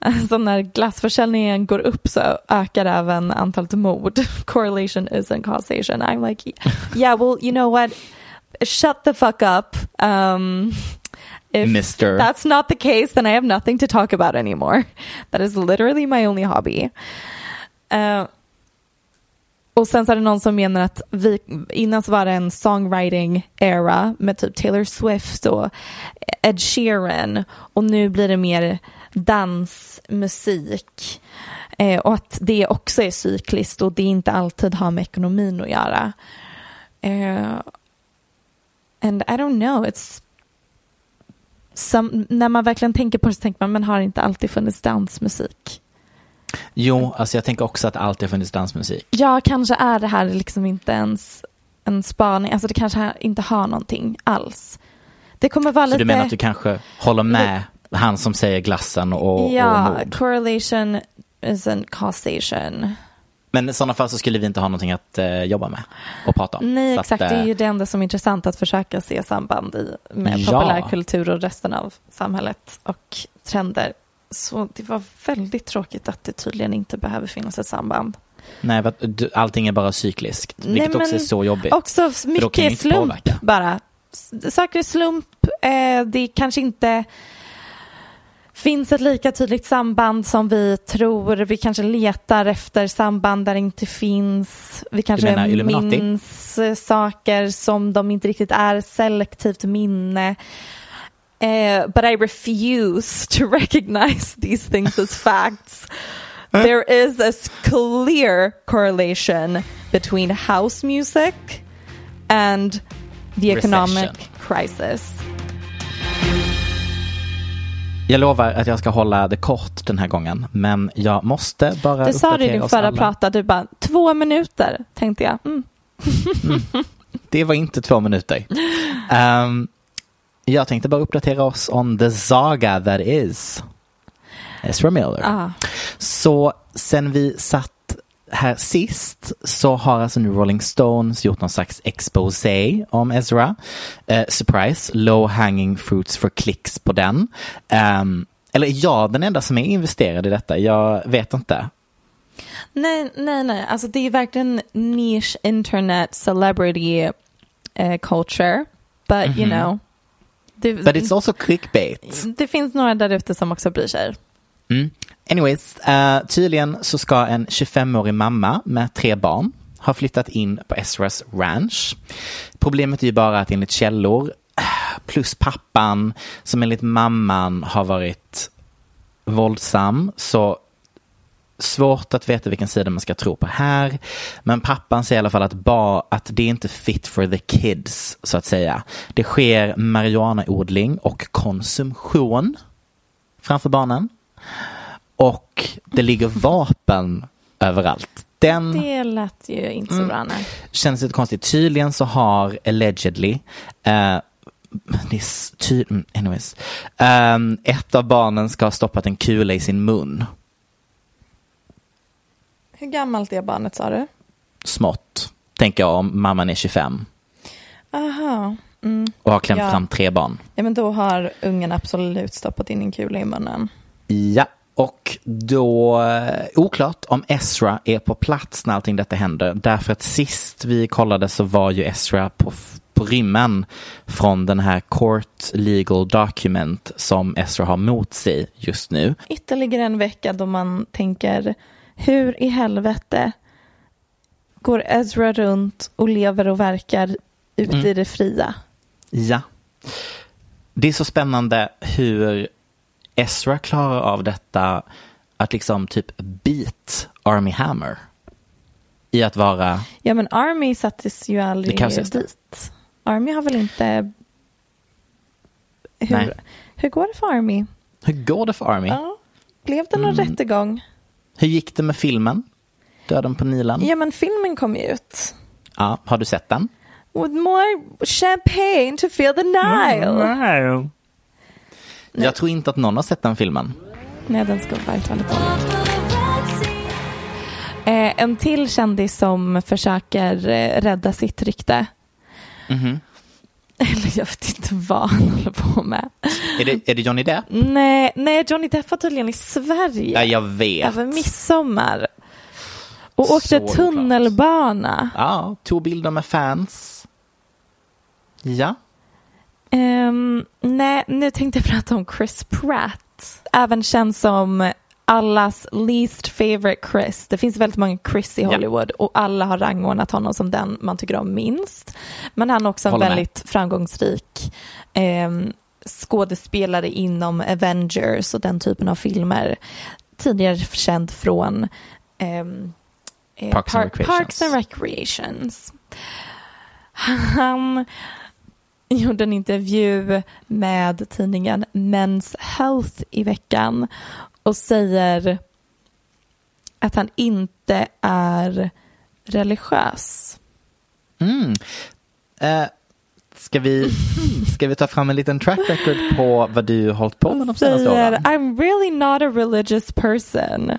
S1: Alltså när glassförsäljningen går upp så ökar även antalet mord. Correlation isn't causation. I'm like, yeah, well, you know what? Shut the fuck up. Um, if
S2: Mister.
S1: that's not the case, then I have nothing to talk about anymore. That is literally my only hobby. Uh, och sen så är det någon som menar att vi, innan så var det en songwriting era med typ Taylor Swift och Ed Sheeran och nu blir det mer dansmusik. Eh, och att det också är cykliskt och det inte alltid har med ekonomin att göra. Eh, and I don't know, it's some, när man verkligen tänker på det så tänker man, men har inte alltid funnits dansmusik?
S2: Jo, alltså jag tänker också att det alltid har funnits dansmusik.
S1: Ja, kanske är det här liksom inte ens en spaning, alltså det kanske inte har någonting alls. Det kommer vara
S2: Så
S1: lite...
S2: du menar att du kanske håller med han som säger glassen och,
S1: Ja,
S2: och mord?
S1: correlation isn't causation.
S2: Men i sådana fall så skulle vi inte ha någonting att eh, jobba med och prata om.
S1: Nej,
S2: Så
S1: exakt.
S2: Att,
S1: det är
S2: eh,
S1: ju det enda som är intressant att försöka se samband i med
S2: Ja.
S1: populärkultur och resten av samhället och trender. Så det var väldigt tråkigt att det tydligen inte behöver finnas ett samband.
S2: Nej, allting är bara cykliskt,
S1: Nej,
S2: vilket också är så jobbigt.
S1: Också mycket slump
S2: påverka.
S1: bara. Saker är slump. Eh, det kanske inte finns ett lika tydligt samband som vi tror. Vi kanske letar efter samband där det inte finns. Vi kanske minns eh, saker som de inte riktigt är. Selektivt minne. Eh, but I refuse to recognize these things as facts. There is a clear correlation between house music and the economic
S2: Recession.
S1: crisis.
S2: Jag lovar att jag ska hålla det kort den här gången, men jag måste bara
S1: Det sa du i din förra
S2: alla.
S1: prata, du bara två minuter tänkte jag. Mm.
S2: Det var inte två minuter. Ehm, jag tänkte bara uppdatera oss om the saga that is Ezra Miller.
S1: Ah.
S2: Så sen vi satt här sist så har alltså nu Rolling Stones gjort någon slags exposé om Ezra. Eh, surprise, low hanging fruits for clicks på den. Ehm, eller är jag den enda som är investerad i detta? Jag vet inte.
S1: Nej, nej, nej. Alltså det är verkligen niche internet celebrity eh, culture. But you know. Det,
S2: But it's also clickbait.
S1: det finns några där ute som också bryr sig.
S2: Mm. Anyways, uh, tydligen så ska en 25-årig mamma med tre barn ha flyttat in på Ezras ranch. Problemet är ju bara att enligt källor eh, plus pappan som enligt mamman har varit våldsam så svårt att veta vilken sida man ska tro på här. Men pappan säger i alla fall att, ba, att det är inte fit for the kids så att säga. Det sker marijuanaodling och konsumtion framför barnen. Och det ligger vapen överallt. Den
S1: Det lät ju inte
S2: Mm.
S1: så bra. Nej.
S2: känns lite konstigt. Tydligen så har allegedly eh, det är s- ty- mm, anyways. Ehm, ett av barnen ska ha stoppat en kula i sin mun.
S1: Hur gammalt är barnet sa du?
S2: Smått, tänker jag om mamman är 25
S1: Aha. Mm.
S2: och har klämt
S1: Ja.
S2: fram tre barn.
S1: Ja, men då har ungen absolut stoppat in en kula i munnen.
S2: Ja, och då eh, oklart om Ezra är på plats när allting detta händer. Därför att sist vi kollade så var ju Ezra på, på rymmen från den här court legal document som Ezra har mot sig just nu.
S1: Ytterligare en vecka då man tänker hur i helvete går Ezra runt och lever och verkar ute
S2: Mm.
S1: i det fria?
S2: Ja. Det är så spännande hur Ezra klarar av detta att liksom typ beat Army Hammer i att vara
S1: Ja men Army sattes ju aldrig dit. Army har väl inte... Hur,
S2: Nej.
S1: hur går det för Army?
S2: Hur går det för Army?
S1: Ja. Blev det någon
S2: Mm.
S1: rättegång?
S2: Hur gick det med filmen? Döden på Nilan?
S1: Ja men filmen kom ju ut.
S2: Ja, har du sett den?
S1: With more champagne to feel the Nile.
S2: Jag tror inte att någon har sett den filmen.
S1: Nej, den ska vara väldigt dålig. Eh, en till kändis som försöker eh, rädda sitt rykte.
S2: Mhm.
S1: Eller jag vet inte vad han håller på med.
S2: Är det, är det Johnny Depp?
S1: Nej, nej, Johnny Depp var tydligen i Sverige.
S2: Ja, jag vet.
S1: Över midsommar. Och
S2: Så
S1: åkte tunnelbana.
S2: Ja, tog bilder med fans. Ja.
S1: Ehm, nej, nu tänkte jag prata om Chris Pratt. Även känd som allas least favorite Chris. Det finns väldigt många Chris i
S2: Ja.
S1: Hollywood och alla har rangordnat honom som den man tycker om minst. Men han är också en
S2: Håller med.
S1: väldigt framgångsrik ehm, skådespelare inom Avengers och den typen av filmer. Tidigare känd från eh,
S2: Parks and
S1: Par-
S2: Recreations.
S1: Parks and Recreations. Han gjorde en intervju med tidningen Men's Health i veckan och säger att han inte är religiös.
S2: Mm. Eh, ska, vi, ska vi ta fram en liten track record på vad du hållit på med de senaste åren?
S1: I'm really not a religious person.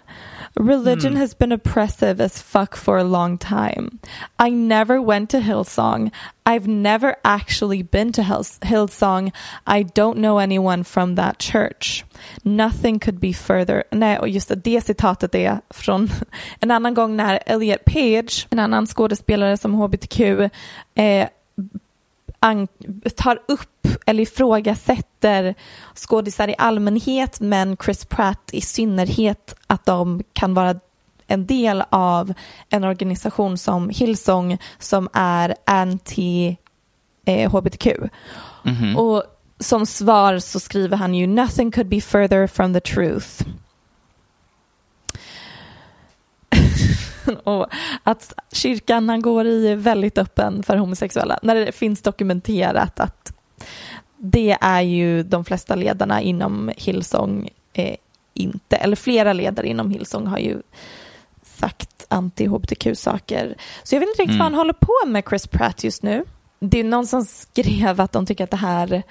S1: Religion has been oppressive as fuck for a long time. I never went to Hillsong. I've never actually been to Hillsong. I don't know anyone from that church. Nothing could be further. Nej, och just det, det citatet är från en annan gång när Elliot Page, en annan skådespelare som hbtq, eh, tar upp eller ifrågasätter skådisar i allmänhet men Chris Pratt i synnerhet att de kan vara en del av en organisation som Hillsong som är anti eh, hbtq. Och som svar så skriver han ju nothing could be further from the truth. och att kyrkan han går i är väldigt öppen för homosexuella. När det finns dokumenterat att det är ju de flesta ledarna inom Hillsong eh, inte, eller flera ledare inom Hillsong har ju sagt anti-hbtq-saker. Så jag vet inte riktigt vad han håller på med Chris Pratt just nu. Det är någon som skrev att de tycker att det här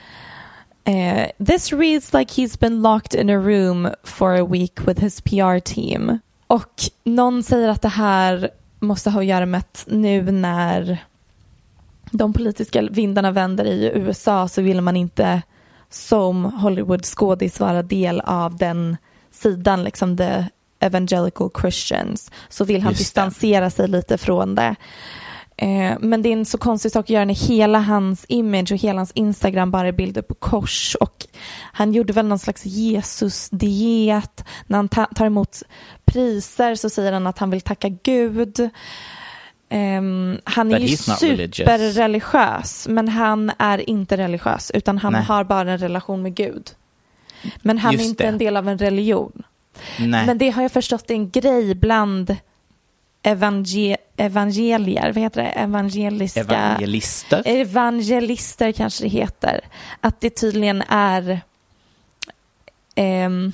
S1: eh, This reads like he's been locked in a room for a week with his PR team. Och någon säger att det här måste ha att göra med att nu när de politiska vindarna vänder i USA så vill man inte som Hollywood-skådis vara del av den sidan, liksom the evangelical Christians. Så vill han
S2: Just det.
S1: distansera sig lite från det. Eh, Men det är en så konstig sak att göra när hela hans image och hela hans Instagram bara är bilder på kors och han gjorde väl någon slags Jesus-diet. När han ta- tar emot priser så säger han att han vill tacka Gud. Ehm, han är
S2: But
S1: ju superreligiös men han är inte religiös utan han
S2: Nej.
S1: har bara en relation med Gud. Men han
S2: Just
S1: är inte
S2: det.
S1: en del av en religion.
S2: Nej.
S1: Men det har jag förstått är en grej bland evangel evangelier, vad heter det, evangeliska
S2: Evangelister.
S1: evangelister kanske det heter. Att det tydligen är ehm,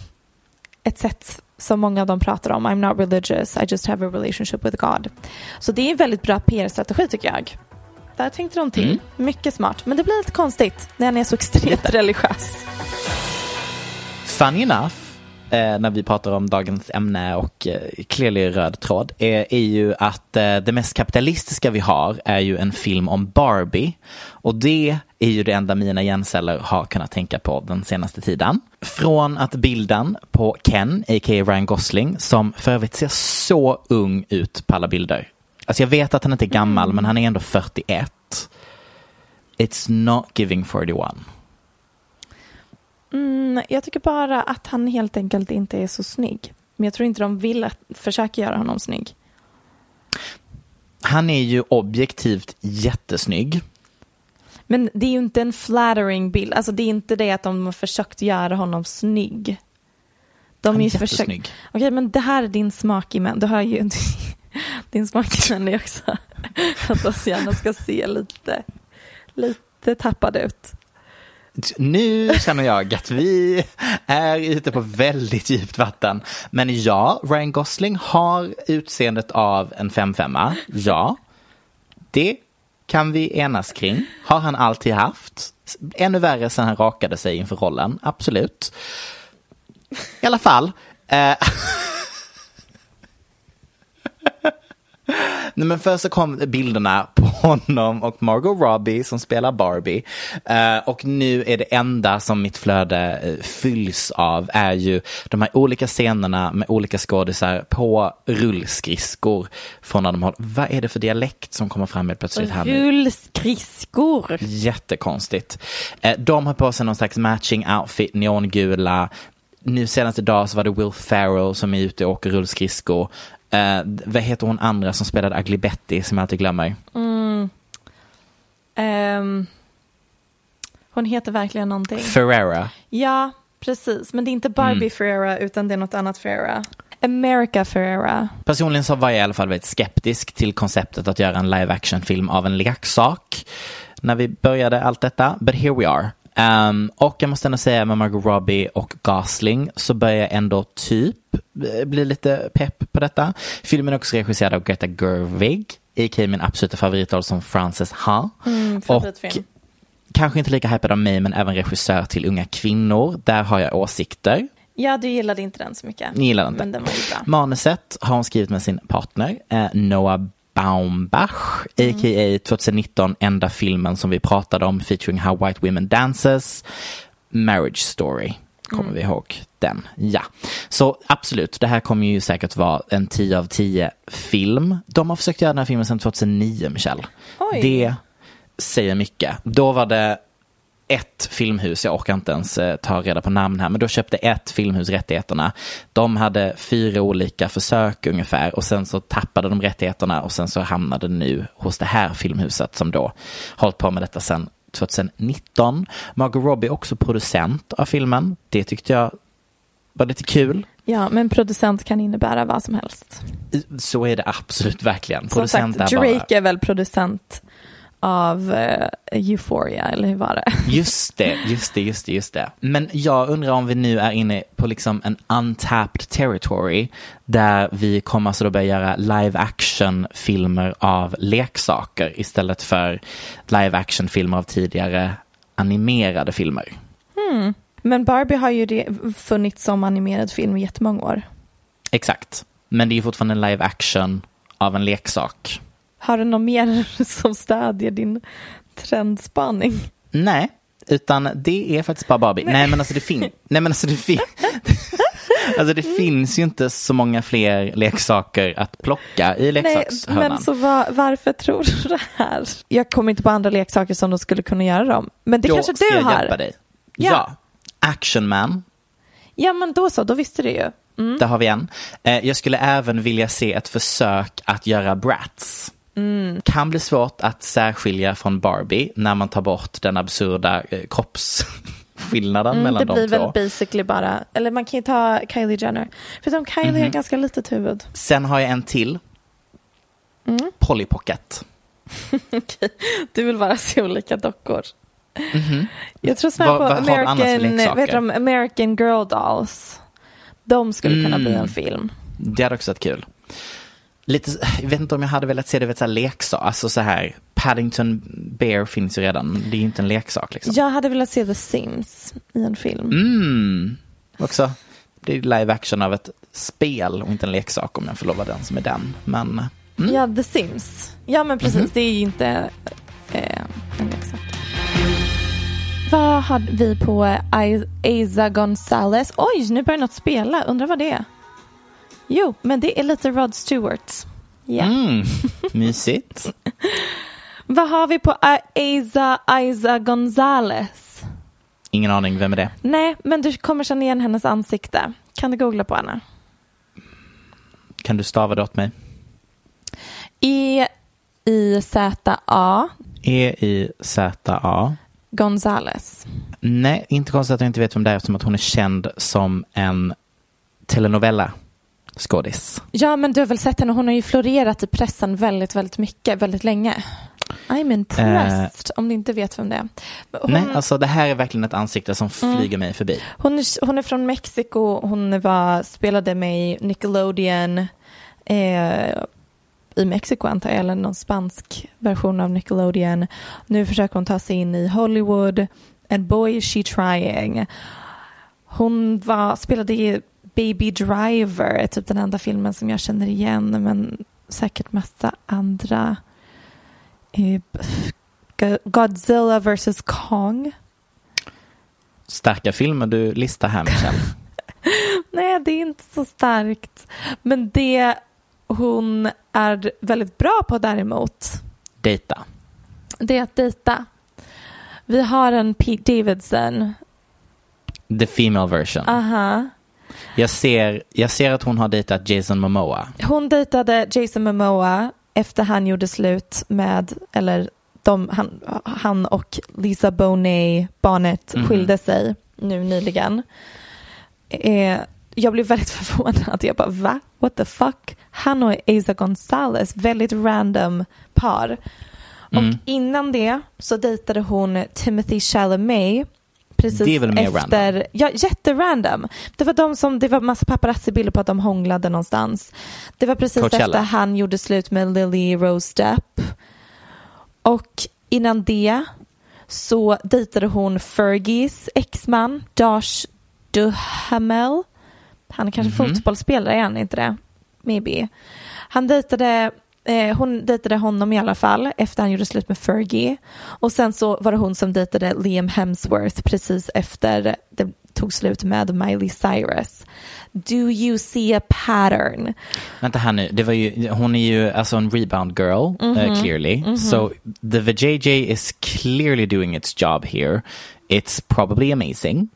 S1: ett sätt som många av dem pratar om. I'm not religious, I just have a relationship with God. Så det är en väldigt bra PR-strategi tycker jag. Där tänkte de till.
S2: Mm.
S1: Mycket smart. Men det blir lite konstigt när han är så extremt religiös.
S2: Funny enough, eh, när vi pratar om dagens ämne och eh, röd tråd, är, är ju att eh, det mest kapitalistiska vi har är ju en film om Barbie. Och det är ju det enda mina hjärnceller har kunnat tänka på den senaste tiden. Från att bilden på Ken, a.k.a. Ryan Gosling, som för övrigt ser så ung ut på alla bilder. Alltså jag vet att han inte är gammal, men han är ändå 41. It's not giving 41.
S1: Mm, jag tycker bara att han helt enkelt inte är så snygg. Men jag tror inte de vill att, försöka göra honom snygg.
S2: Han är ju objektivt jättesnygg.
S1: Men det är ju inte en flattering bild. Alltså det är inte det att de har försökt göra honom snygg. De
S2: Han är
S1: försökt-
S2: jättesnygg.
S1: Okej, men det här är din smak i män. Du har ju din smak i män är också att de så gärna ska se lite, lite tappade ut.
S2: Nu känner jag att vi är ute på väldigt djupt vatten. Men ja, Ryan Gosling har utseendet av en 5-5. Ja, det kan vi enas kring. Har han alltid haft. Ännu värre sen han rakade sig inför rollen, absolut. I alla fall. Eh, Nej, men först så kom bilderna på honom och Margot Robbie som spelar Barbie. Eh, och nu är det enda som mitt flöde eh, fylls av är ju de här olika scenerna med olika skådisar på rullskridskor. Från när de har, vad är det för dialekt som kommer fram helt plötsligt här nu?
S1: Rullskridskor.
S2: Jättekonstigt. Eh, de har på sig någon slags matching outfit, neongula. Nu senast idag så var det Will Ferrell som är ute och åker rullskridskor. Eh, vad heter hon andra som spelade Ugly Betty som jag alltid glömmer?
S1: Ehm, Hon heter verkligen någonting.
S2: Ferrera.
S1: Ja, precis. Men det är inte Barbie
S2: Mm.
S1: Ferrera utan det är något annat Ferrera. America Ferrera.
S2: Personligen så var jag i alla fall väldigt skeptisk till konceptet att göra en live action film av en leksak när vi började allt detta. But here we are. Um, och jag måste ändå säga med Margot Robbie och Gosling så börjar jag ändå typ eh, bli lite pepp på detta. Filmen är också regisserad av Greta Gerwig, a.k.a. min absoluta favoritroll som Frances Ha.
S1: Mm, favoritfilm.
S2: kanske inte lika hypad av mig men även regissör till unga kvinnor. Där har jag åsikter.
S1: Ja, du gillade inte den så mycket.
S2: Ni gillar inte.
S1: Men den var ju bra.
S2: Manuset har hon skrivit med sin partner eh, Noah Baumbach, a.k.a. 2019 enda filmen som vi pratade om featuring How White Women Dances, Marriage Story. Kommer vi ihåg den? Ja. Så absolut, det här kommer ju säkert vara en 10 av 10 film. De har försökt göra den här filmen sedan 2009, Michelle.
S1: Oj.
S2: Det säger mycket. Då var det ett filmhus, jag orkar inte ens eh, ta reda på namn här, men då köpte ett filmhus rättigheterna. De hade fyra olika försök ungefär och sen så tappade de rättigheterna och sen så hamnade det nu hos det här filmhuset som då hållit på med detta sedan 2019. Margot Robbie är också producent av filmen. Det tyckte jag var lite kul.
S1: Ja, men producent kan innebära vad som helst.
S2: Så är det absolut verkligen.
S1: Som
S2: Producent
S1: sagt,
S2: är bara...
S1: Drake är väl producent av eh, Euphoria, eller hur var det?
S2: Just det, just det, just det, just det. Men jag undrar om vi nu är inne på liksom en untapped territory där vi kommer alltså då börja göra live action filmer av leksaker istället för live action filmer av tidigare animerade filmer.
S1: Men Barbie har ju funnits som animerad film i jättemånga år.
S2: Exakt. Men det är fortfarande en live action av en leksak.
S1: Har du något mer som stödjer din trendspaning?
S2: Nej, utan det är faktiskt bara Barbie. Nej, men alltså det finns, nej men alltså det finns, alltså det finns ju inte så många fler leksaker att plocka i
S1: Nej,
S2: leksakshörnan.
S1: men så va- varför tror du det här? Jag kommer inte på andra leksaker som de skulle kunna göra dem. Men det
S2: Då
S1: kanske
S2: ska
S1: du
S2: jag
S1: har?
S2: hjälpa dig.
S1: Ja.
S2: Ja. Action Man,
S1: Ja, men då så, då visste du ju. Mm.
S2: där har vi en. Eh, Jag skulle även vilja se ett försök att göra Bratz.
S1: Mm.
S2: Kan bli svårt att särskilja från Barbie när man tar bort den absurda eh, kroppsskillnaden
S1: Mm,
S2: mellan
S1: det
S2: de
S1: blir
S2: två.
S1: väl basically bara, eller man kan ju ta Kylie Jenner. Förutom Kylie
S2: Mhm.
S1: har ganska litet huvud.
S2: Sen har jag en till.
S1: Mm.
S2: Polly Pocket.
S1: Okej, du vill bara se olika dockor. Jag tror snarare på American,
S2: leksaker?
S1: vet de, American Girl Dolls. De skulle kunna bli
S2: Mm.
S1: en film.
S2: Det hade också varit kul. Lite, jag vet inte om jag hade velat se det vid så här leksak, alltså så här Paddington Bear finns ju redan, det är ju inte en leksak liksom.
S1: Jag hade velat se The Sims i en film.
S2: Mm. Också, det är live action av ett spel och inte en leksak om jag får lova den som är den. Men mm.
S1: Ja, The Sims. Ja, men precis.
S2: Mhm.
S1: Det är ju inte eh, en leksak. Vad har vi på Asa Gonzales? Oj, nu börjar något spela. Undrar vad det är. Jo, men det är lite Rod Stewart. Ja.
S2: mm. mysigt.
S1: Vad har vi på Asa, Isa Gonzales?
S2: Ingen aning, vem är det?
S1: Nej, men du kommer känna igen hennes ansikte. Kan du googla på henne?
S2: Kan du stava det åt mig?
S1: E-I-Z-A
S2: E-I-Z-A.
S1: Gonzales.
S2: Nej, inte konstigt att jag inte vet vem det är eftersom att hon är känd som en telenovella skådis.
S1: Ja, men du har väl sett henne? Hon har ju florerat i pressen väldigt, väldigt mycket, väldigt länge. I'm impressed, om ni inte vet vem det är. Hon,
S2: Nej, alltså det här är verkligen ett ansikte som
S1: Mm.
S2: flyger mig förbi.
S1: hon, är, hon är från Mexiko, hon var, spelade med i Nickelodeon eh, i Mexiko antar jag, eller någon spansk version av Nickelodeon. Nu försöker hon ta sig in i Hollywood. And boy is she trying. Hon var, spelade i Baby Driver, är typ den enda filmen som jag känner igen, men säkert massa andra. Eh, Go- Godzilla vs Kong.
S2: Starka filmer du listar här, Michelle.
S1: Nej, det är inte så starkt. Men det hon är väldigt bra på däremot,
S2: Data.
S1: det är att dejta. Vi har en Pete Davidson.
S2: The female version.
S1: Aha.
S2: Jag, ser, jag ser att hon har dejtat Jason Momoa.
S1: Hon dejtade Jason Momoa efter han gjorde slut med, eller de, han, han och Lisa Bonet Barnett
S2: Mhm.
S1: skilde sig nu nyligen. Eh, jag blev väldigt förvånad. Jag bara, va? What the fuck? Han och Asa Gonzalez, väldigt random par. Och
S2: Mm.
S1: innan det så dejtade hon Timothy Chalamet precis
S2: Det är väl mer
S1: efter,
S2: random?
S1: ja jätterandom. Det var de som, det var massa paparazzi-bilder på att de hånglade någonstans. Det var precis
S2: Coachella.
S1: efter han gjorde slut med Lily Rose Depp. Och innan det så dejtade hon Fergies exman Josh Duhamel. Han är kanske
S2: Mhm.
S1: fotbollsspelare, är han inte det? Maybe. Han dejtade, eh, hon dejtade honom i alla fall efter han gjorde slut med Fergie. Och sen så var det hon som dejtade Liam Hemsworth precis efter det tog slut med Miley Cyrus. Do you see a pattern?
S2: Vänta här nu, det var ju, hon är ju alltså en rebound girl,
S1: Mhm.
S2: uh, clearly. So the VJJ is clearly doing its job here. It's probably amazing.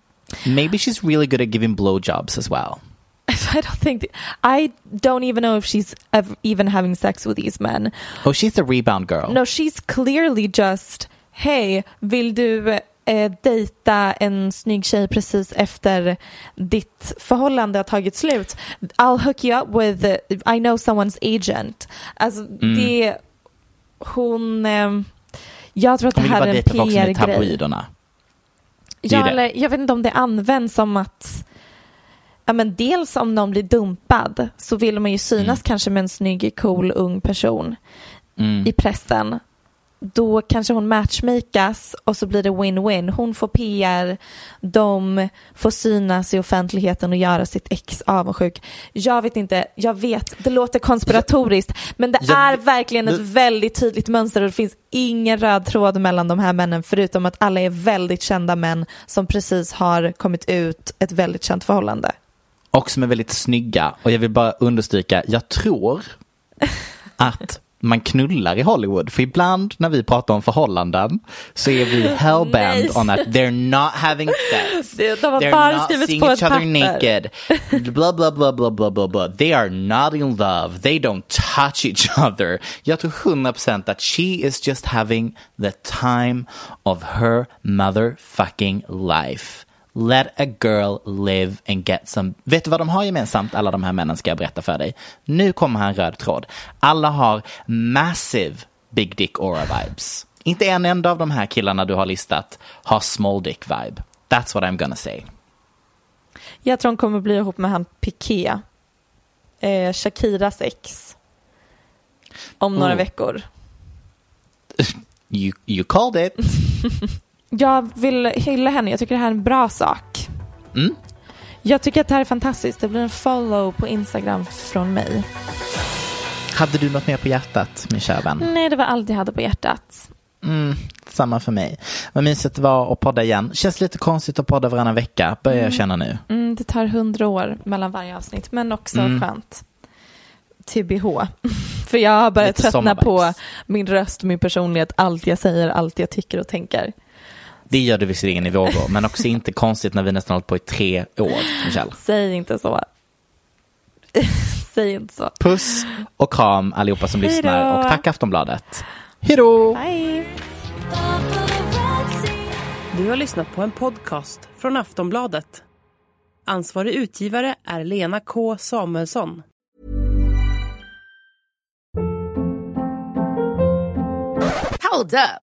S2: Maybe she's really good at giving blowjobs as well.
S1: I don't think I don't even know if she's ev- even having sex with these men.
S2: Oh, she's a rebound girl.
S1: No, she's clearly just Hej, vill du eh, dejta en snygg tjej precis efter ditt förhållande har tagit slut? I'll hook you up with, I know someone's agent. Alltså
S2: Mm.
S1: det, hon, eh, jag tror att det här är en PR-grej. Ja, eller, jag vet inte om det används som att Ja, men dels om någon blir dumpad så vill man ju synas kanske med en snygg, cool, ung person
S2: Mm.
S1: i pressen. Då kanske hon matchmakas och så blir det win-win. Hon får PR, de får synas i offentligheten och göra sitt ex avundsjuk. Jag vet inte, jag vet, det låter konspiratoriskt men det
S2: Jag-
S1: är verkligen ett väldigt tydligt mönster och det finns ingen röd tråd mellan de här männen förutom att alla är väldigt kända män som precis har kommit ut ett väldigt känt förhållande.
S2: Och som är väldigt snygga. Och jag vill bara understryka, jag tror att man knullar i Hollywood. För ibland när vi pratar om förhållanden så är vi hellbent on that they're not having sex.
S1: Det- de
S2: They're not seeing each other naked. Blah, blah, blah, blah, blah, blah, blah. They are not in love. They don't touch each other. Jag tror 100% att she is just having the time of her motherfucking life. Let a girl live and get some... Vet du vad de har gemensamt, alla de här männen ska jag berätta för dig. Nu kommer här en röd tråd. Alla har massive big dick aura vibes. Inte en enda av de här killarna du har listat har small dick vibe. That's what I'm gonna say.
S1: Jag tror hon kommer bli ihop med han Piqué, eh, Shakiras ex, om några
S2: Oh.
S1: veckor.
S2: You, you called it.
S1: Jag vill hylla henne, jag tycker det här är en bra sak.
S2: Mm.
S1: Jag tycker att det här är fantastiskt, det blir en follow på Instagram från mig.
S2: Hade du något mer på hjärtat, min kära vän?
S1: Nej, det var allt jag hade på hjärtat.
S2: Mm, samma för mig. Vad mysigt det var att podda igen. Känns lite konstigt att podda varannan vecka, börjar jag känna nu.
S1: Mm, det tar hundra år mellan varje avsnitt, men också
S2: Mm.
S1: skönt. TBH. För jag har börjat
S2: Lite
S1: tröttna på min röst, min personlighet, allt jag säger, allt jag tycker och tänker.
S2: Det gör du visserligen i vågor, men också inte konstigt när vi nästan hållit på i tre år, Michelle.
S1: Säg inte så. Säg inte så.
S2: Puss och kram allihopa som
S1: Hej då.
S2: lyssnar och tack Aftonbladet. Hej då!
S3: Du har lyssnat på en podcast från Aftonbladet. Ansvarig utgivare är Lena K Samuelsson.
S4: Hold up.